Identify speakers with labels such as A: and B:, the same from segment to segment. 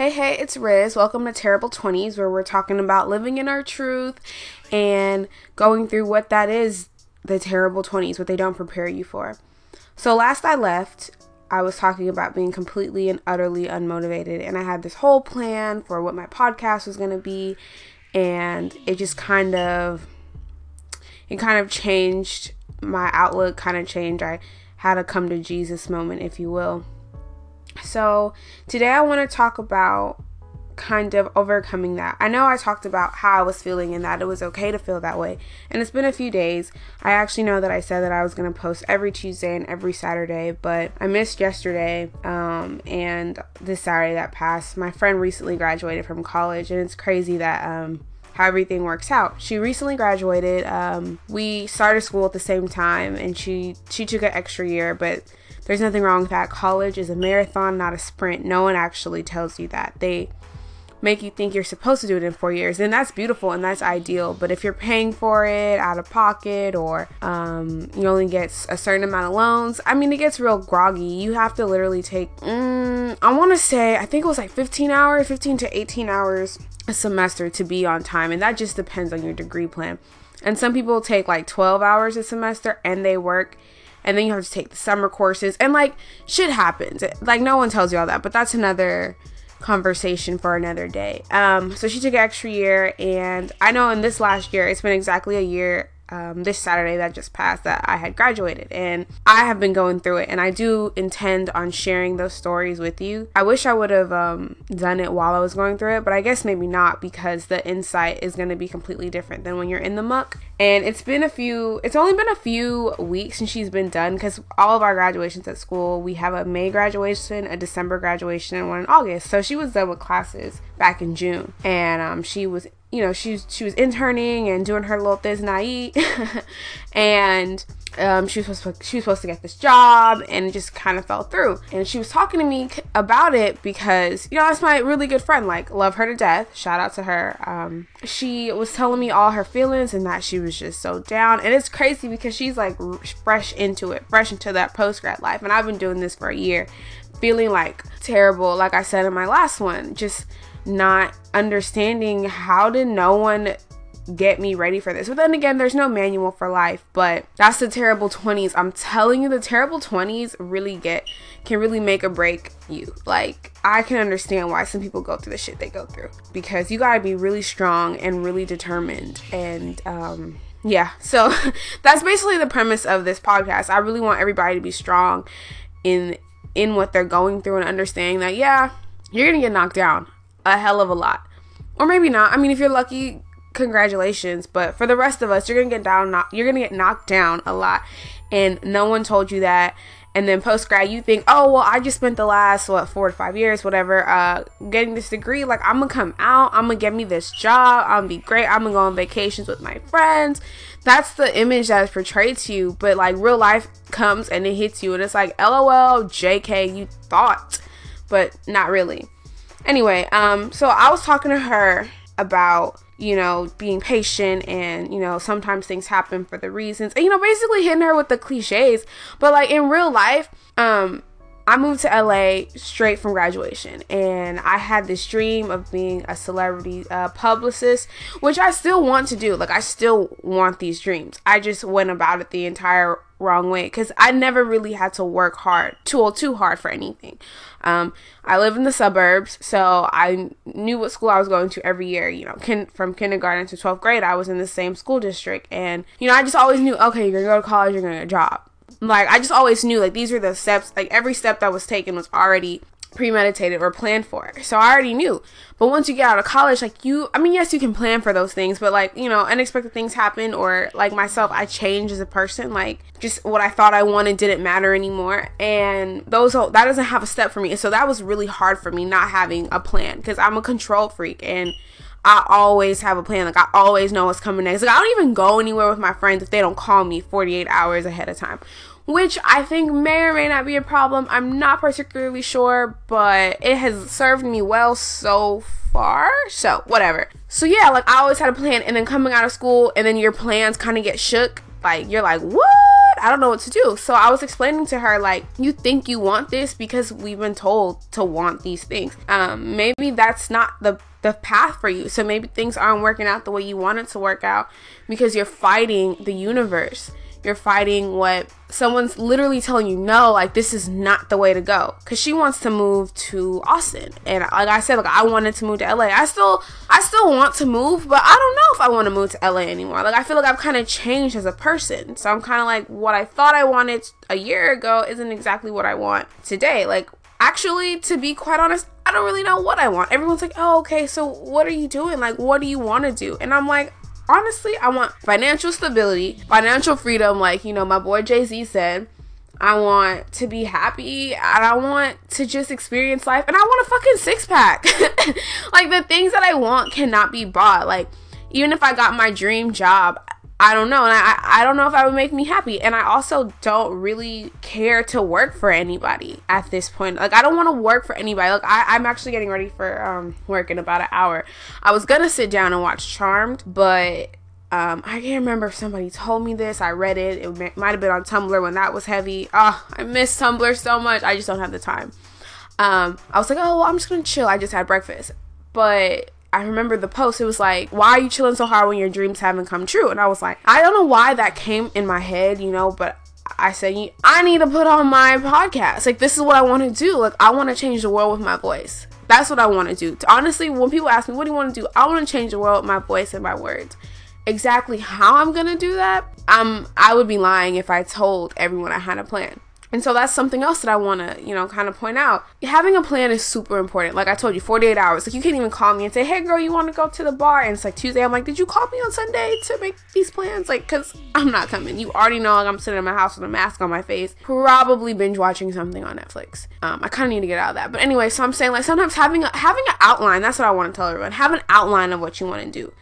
A: Hey, hey, it's Riz. Welcome to Terrible 20s, where we're talking about living in our truth and going through what that is the terrible 20s, what they don't prepare you for. So, last I left, I was talking about being completely and utterly unmotivated, and I had this whole plan for what my podcast was going to be, and it just kind of it kind of changed my outlook kind of changed i had a come to jesus moment if you will so, today I want to talk about kind of overcoming that. I know I talked about how I was feeling and that it was okay to feel that way. And it's been a few days. I actually know that I said that I was going to post every Tuesday and every Saturday, but I missed yesterday um, and this Saturday that passed. My friend recently graduated from college, and it's crazy that. Um, how everything works out. She recently graduated. Um, we started school at the same time, and she she took an extra year, but there's nothing wrong with that. College is a marathon, not a sprint. No one actually tells you that. They make you think you're supposed to do it in four years, and that's beautiful and that's ideal. But if you're paying for it out of pocket or um, you only get a certain amount of loans, I mean, it gets real groggy. You have to literally take, mm, I want to say, I think it was like 15 hours, 15 to 18 hours a semester to be on time, and that just depends on your degree plan. And some people take like 12 hours a semester and they work and then you have to take the summer courses and like shit happens. Like no one tells you all that but that's another conversation for another day. Um so she took an extra year and i know in this last year it's been exactly a year um, this Saturday that just passed that I had graduated. And I have been going through it, and I do intend on sharing those stories with you. I wish I would have um, done it while I was going through it, but I guess maybe not because the insight is going to be completely different than when you're in the muck. And it's been a few, it's only been a few weeks since she's been done because all of our graduations at school, we have a May graduation, a December graduation, and one in August. So she was done with classes back in June, and um, she was you know, she she was interning and doing her little things night, and um, she was supposed to, she was supposed to get this job, and it just kind of fell through. And she was talking to me about it because you know that's my really good friend. Like, love her to death. Shout out to her. Um, she was telling me all her feelings and that she was just so down. And it's crazy because she's like fresh into it, fresh into that post grad life, and I've been doing this for a year, feeling like terrible. Like I said in my last one, just not understanding how did no one get me ready for this. But then again, there's no manual for life, but that's the terrible 20s. I'm telling you the terrible 20s really get can really make or break you. Like I can understand why some people go through the shit they go through because you got to be really strong and really determined and um yeah. So that's basically the premise of this podcast. I really want everybody to be strong in in what they're going through and understanding that yeah, you're going to get knocked down a hell of a lot. Or maybe not. I mean, if you're lucky, congratulations. But for the rest of us, you're gonna get down. You're gonna get knocked down a lot, and no one told you that. And then post grad, you think, oh well, I just spent the last what four to five years, whatever, uh, getting this degree. Like I'm gonna come out, I'm gonna get me this job, I'm gonna be great. I'm gonna go on vacations with my friends. That's the image that is portrayed to you. But like real life comes and it hits you, and it's like, lol, jk, you thought, but not really. Anyway, um, so I was talking to her about you know being patient and you know sometimes things happen for the reasons and you know basically hitting her with the cliches but like in real life um I moved to LA straight from graduation, and I had this dream of being a celebrity uh, publicist, which I still want to do. Like, I still want these dreams. I just went about it the entire wrong way because I never really had to work hard, too too hard for anything. Um, I live in the suburbs, so I knew what school I was going to every year. You know, kin- from kindergarten to 12th grade, I was in the same school district. And, you know, I just always knew, okay, you're going to go to college, you're going to get a job. Like, I just always knew, like, these were the steps, like, every step that was taken was already premeditated or planned for. So I already knew. But once you get out of college, like you, I mean, yes, you can plan for those things, but like, you know, unexpected things happen, or like myself, I change as a person. Like, just what I thought I wanted didn't matter anymore. And those, that doesn't have a step for me. So that was really hard for me not having a plan because I'm a control freak and I always have a plan. Like I always know what's coming next. Like I don't even go anywhere with my friends if they don't call me 48 hours ahead of time which I think may or may not be a problem. I'm not particularly sure, but it has served me well so far. So, whatever. So, yeah, like I always had a plan, and then coming out of school, and then your plans kind of get shook. Like, you're like, what? I don't know what to do. So I was explaining to her, like, you think you want this because we've been told to want these things. Um, maybe that's not the the path for you. So maybe things aren't working out the way you want it to work out because you're fighting the universe you're fighting what someone's literally telling you no like this is not the way to go. Because she wants to move to austin. And like i said like i wanted to move to la i still i still want to move but i don't know if i want to move to la anymore. Like i feel like i've kind of changed as a person. So i'm kind of like what i thought i wanted a year ago isn't exactly what i want today. Like actually to be quite honest i don't really know what i want. Everyone's like oh okay so what are you doing? Like what do you want to do? And i'm like honestly, I want financial stability, financial freedom, like, you know, my boy Jay Z said. I want to be happy and I want to just experience life and I want a fucking six pack. like, the things that I want cannot be bought. Like, even if I got my dream job, I don't know. And I, I don't know if I would make me happy. And I also don't really care to work for anybody at this point. Like, I don't want to work for anybody. Like, I, I'm actually getting ready for um, work in about an hour. I was going to sit down and watch Charmed, but um, I can't remember if somebody told me this. I read it. It might have been on Tumblr when that was heavy. Oh, I miss Tumblr so much. I just don't have the time. Um, I was like, oh, well, I'm just going to chill. I just had breakfast. But I remember the post. It was like, "Why are you chilling so hard when your dreams haven't come true?" And I was like, I don't know why that came in my head, you know, but I said, I need to put on my podcast. Like, this is what I want to do. Like, I want to change the world with my voice. That's what I want to do. Honestly, when people ask me, what do you want to do? I want to change the world with my voice and my words. Exactly how I'm going to do that, um, I would be lying if I told everyone I had a plan. And so that's something else that I want to, you know, kind of point out. Having a plan is super important. Like I told you, 48 hours. Like you can't even call me and say, "Hey girl, you want to go to the bar?" And it's like Tuesday. I'm like, "Did you call me on Sunday to make these plans?" Like cuz I'm not coming. You already know like I'm sitting in my house with a mask on my face, probably binge watching something on Netflix. Um I kind of need to get out of that. But anyway, so I'm saying like sometimes having a, having an outline, that's what I want to tell everyone. Have an outline of what you want to do.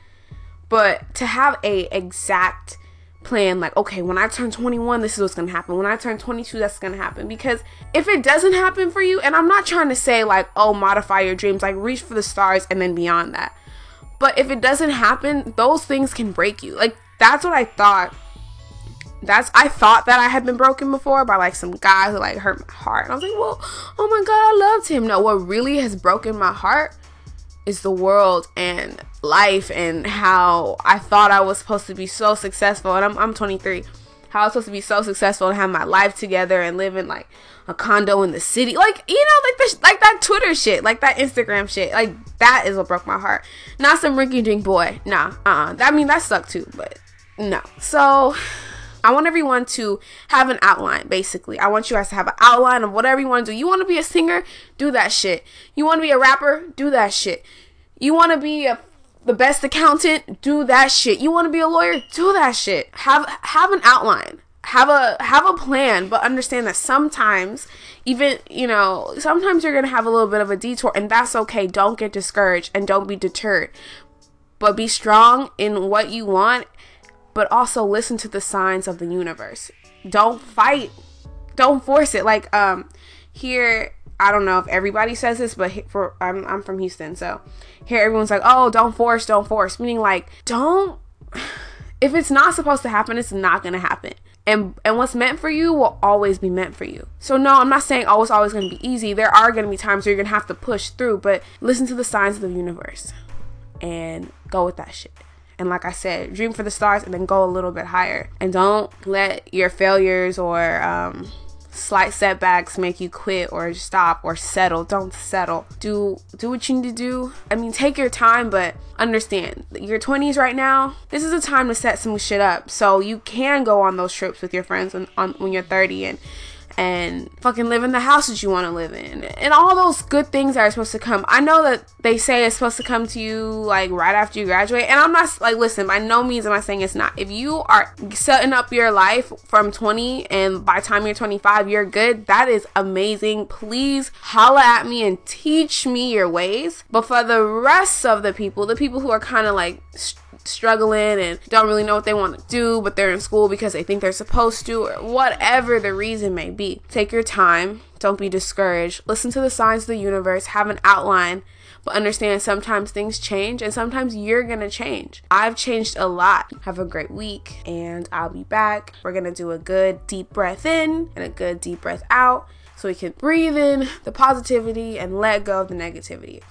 A: But to have a exact plan like okay when i turn 21 this is what's gonna happen. When i turn 22 that's gonna happen. Because if it doesn't happen for you and i'm not trying to say like oh modify your dreams like reach for the stars and then beyond that. But if it doesn't happen those things can break you. Like that's what i thought. That's I thought that I had been broken before by like some guy who like hurt my heart. And I was like, well, oh my god, I loved him. No, what really has broken my heart is the world and life and how I thought I was supposed to be so successful. And I'm I'm 23 how I was supposed to be so successful and have my life together and live in like a condo in the city. Like you know like this like that Twitter shit like that Instagram shit. Like that is what broke my heart. Not some rinky dink boy. Nah uh-uh. That I mean that sucked too but no. So I want everyone to have an outline, basically. I want you guys to have an outline of whatever you want to do. You want to be a singer? Do that shit. You want to be a rapper? Do that shit. You want to be a, the best accountant? Do that shit. You want to be a lawyer? Do that shit. Have have an outline. Have a have a plan, but understand that sometimes even, you know, sometimes you're going to have a little bit of a detour and that's okay. Don't get discouraged and don't be deterred. But be strong in what you want but also listen to the signs of the universe. Don't fight. Don't force it. Like um here I don't know if everybody says this, but for I'm I'm from Houston, so here everyone's like, "Oh, don't force, don't force." Meaning like, don't if it's not supposed to happen, it's not going to happen. And and what's meant for you will always be meant for you. So no, I'm not saying oh it's always going to be easy. There are going to be times where you're going to have to push through, but listen to the signs of the universe and go with that shit. And like I said, dream for the stars and then go a little bit higher. And don't let your failures or um, slight setbacks make you quit or stop or settle. Don't settle. Do do what you need to do. I mean, take your time, but understand your 20s right now. This is a time to set some shit up, so you can go on those trips with your friends when on, when you're 30 and and fucking live in the house that you want to live in. And all those good things that are supposed to come. I know that they say it's supposed to come to you like right after you graduate. And i'm not like listen by no means am i saying it's not. If you are setting up your life from 20 and by time you're 25 you're good. That is amazing. Please holla at me and teach me your ways. But for the rest of the people the people who are kind of like st- struggling and don't really know what they want to do, but they're in school because they think they're supposed to, or whatever the reason may be. Take your time, Don't be discouraged. Listen to the signs of the universe, have an outline, but understand sometimes things change and sometimes you're gonna change. I've changed a lot. Have a great week, and I'll be back. We're gonna do a good deep breath in and a good deep breath out so we can breathe in the positivity and let go of the negativity.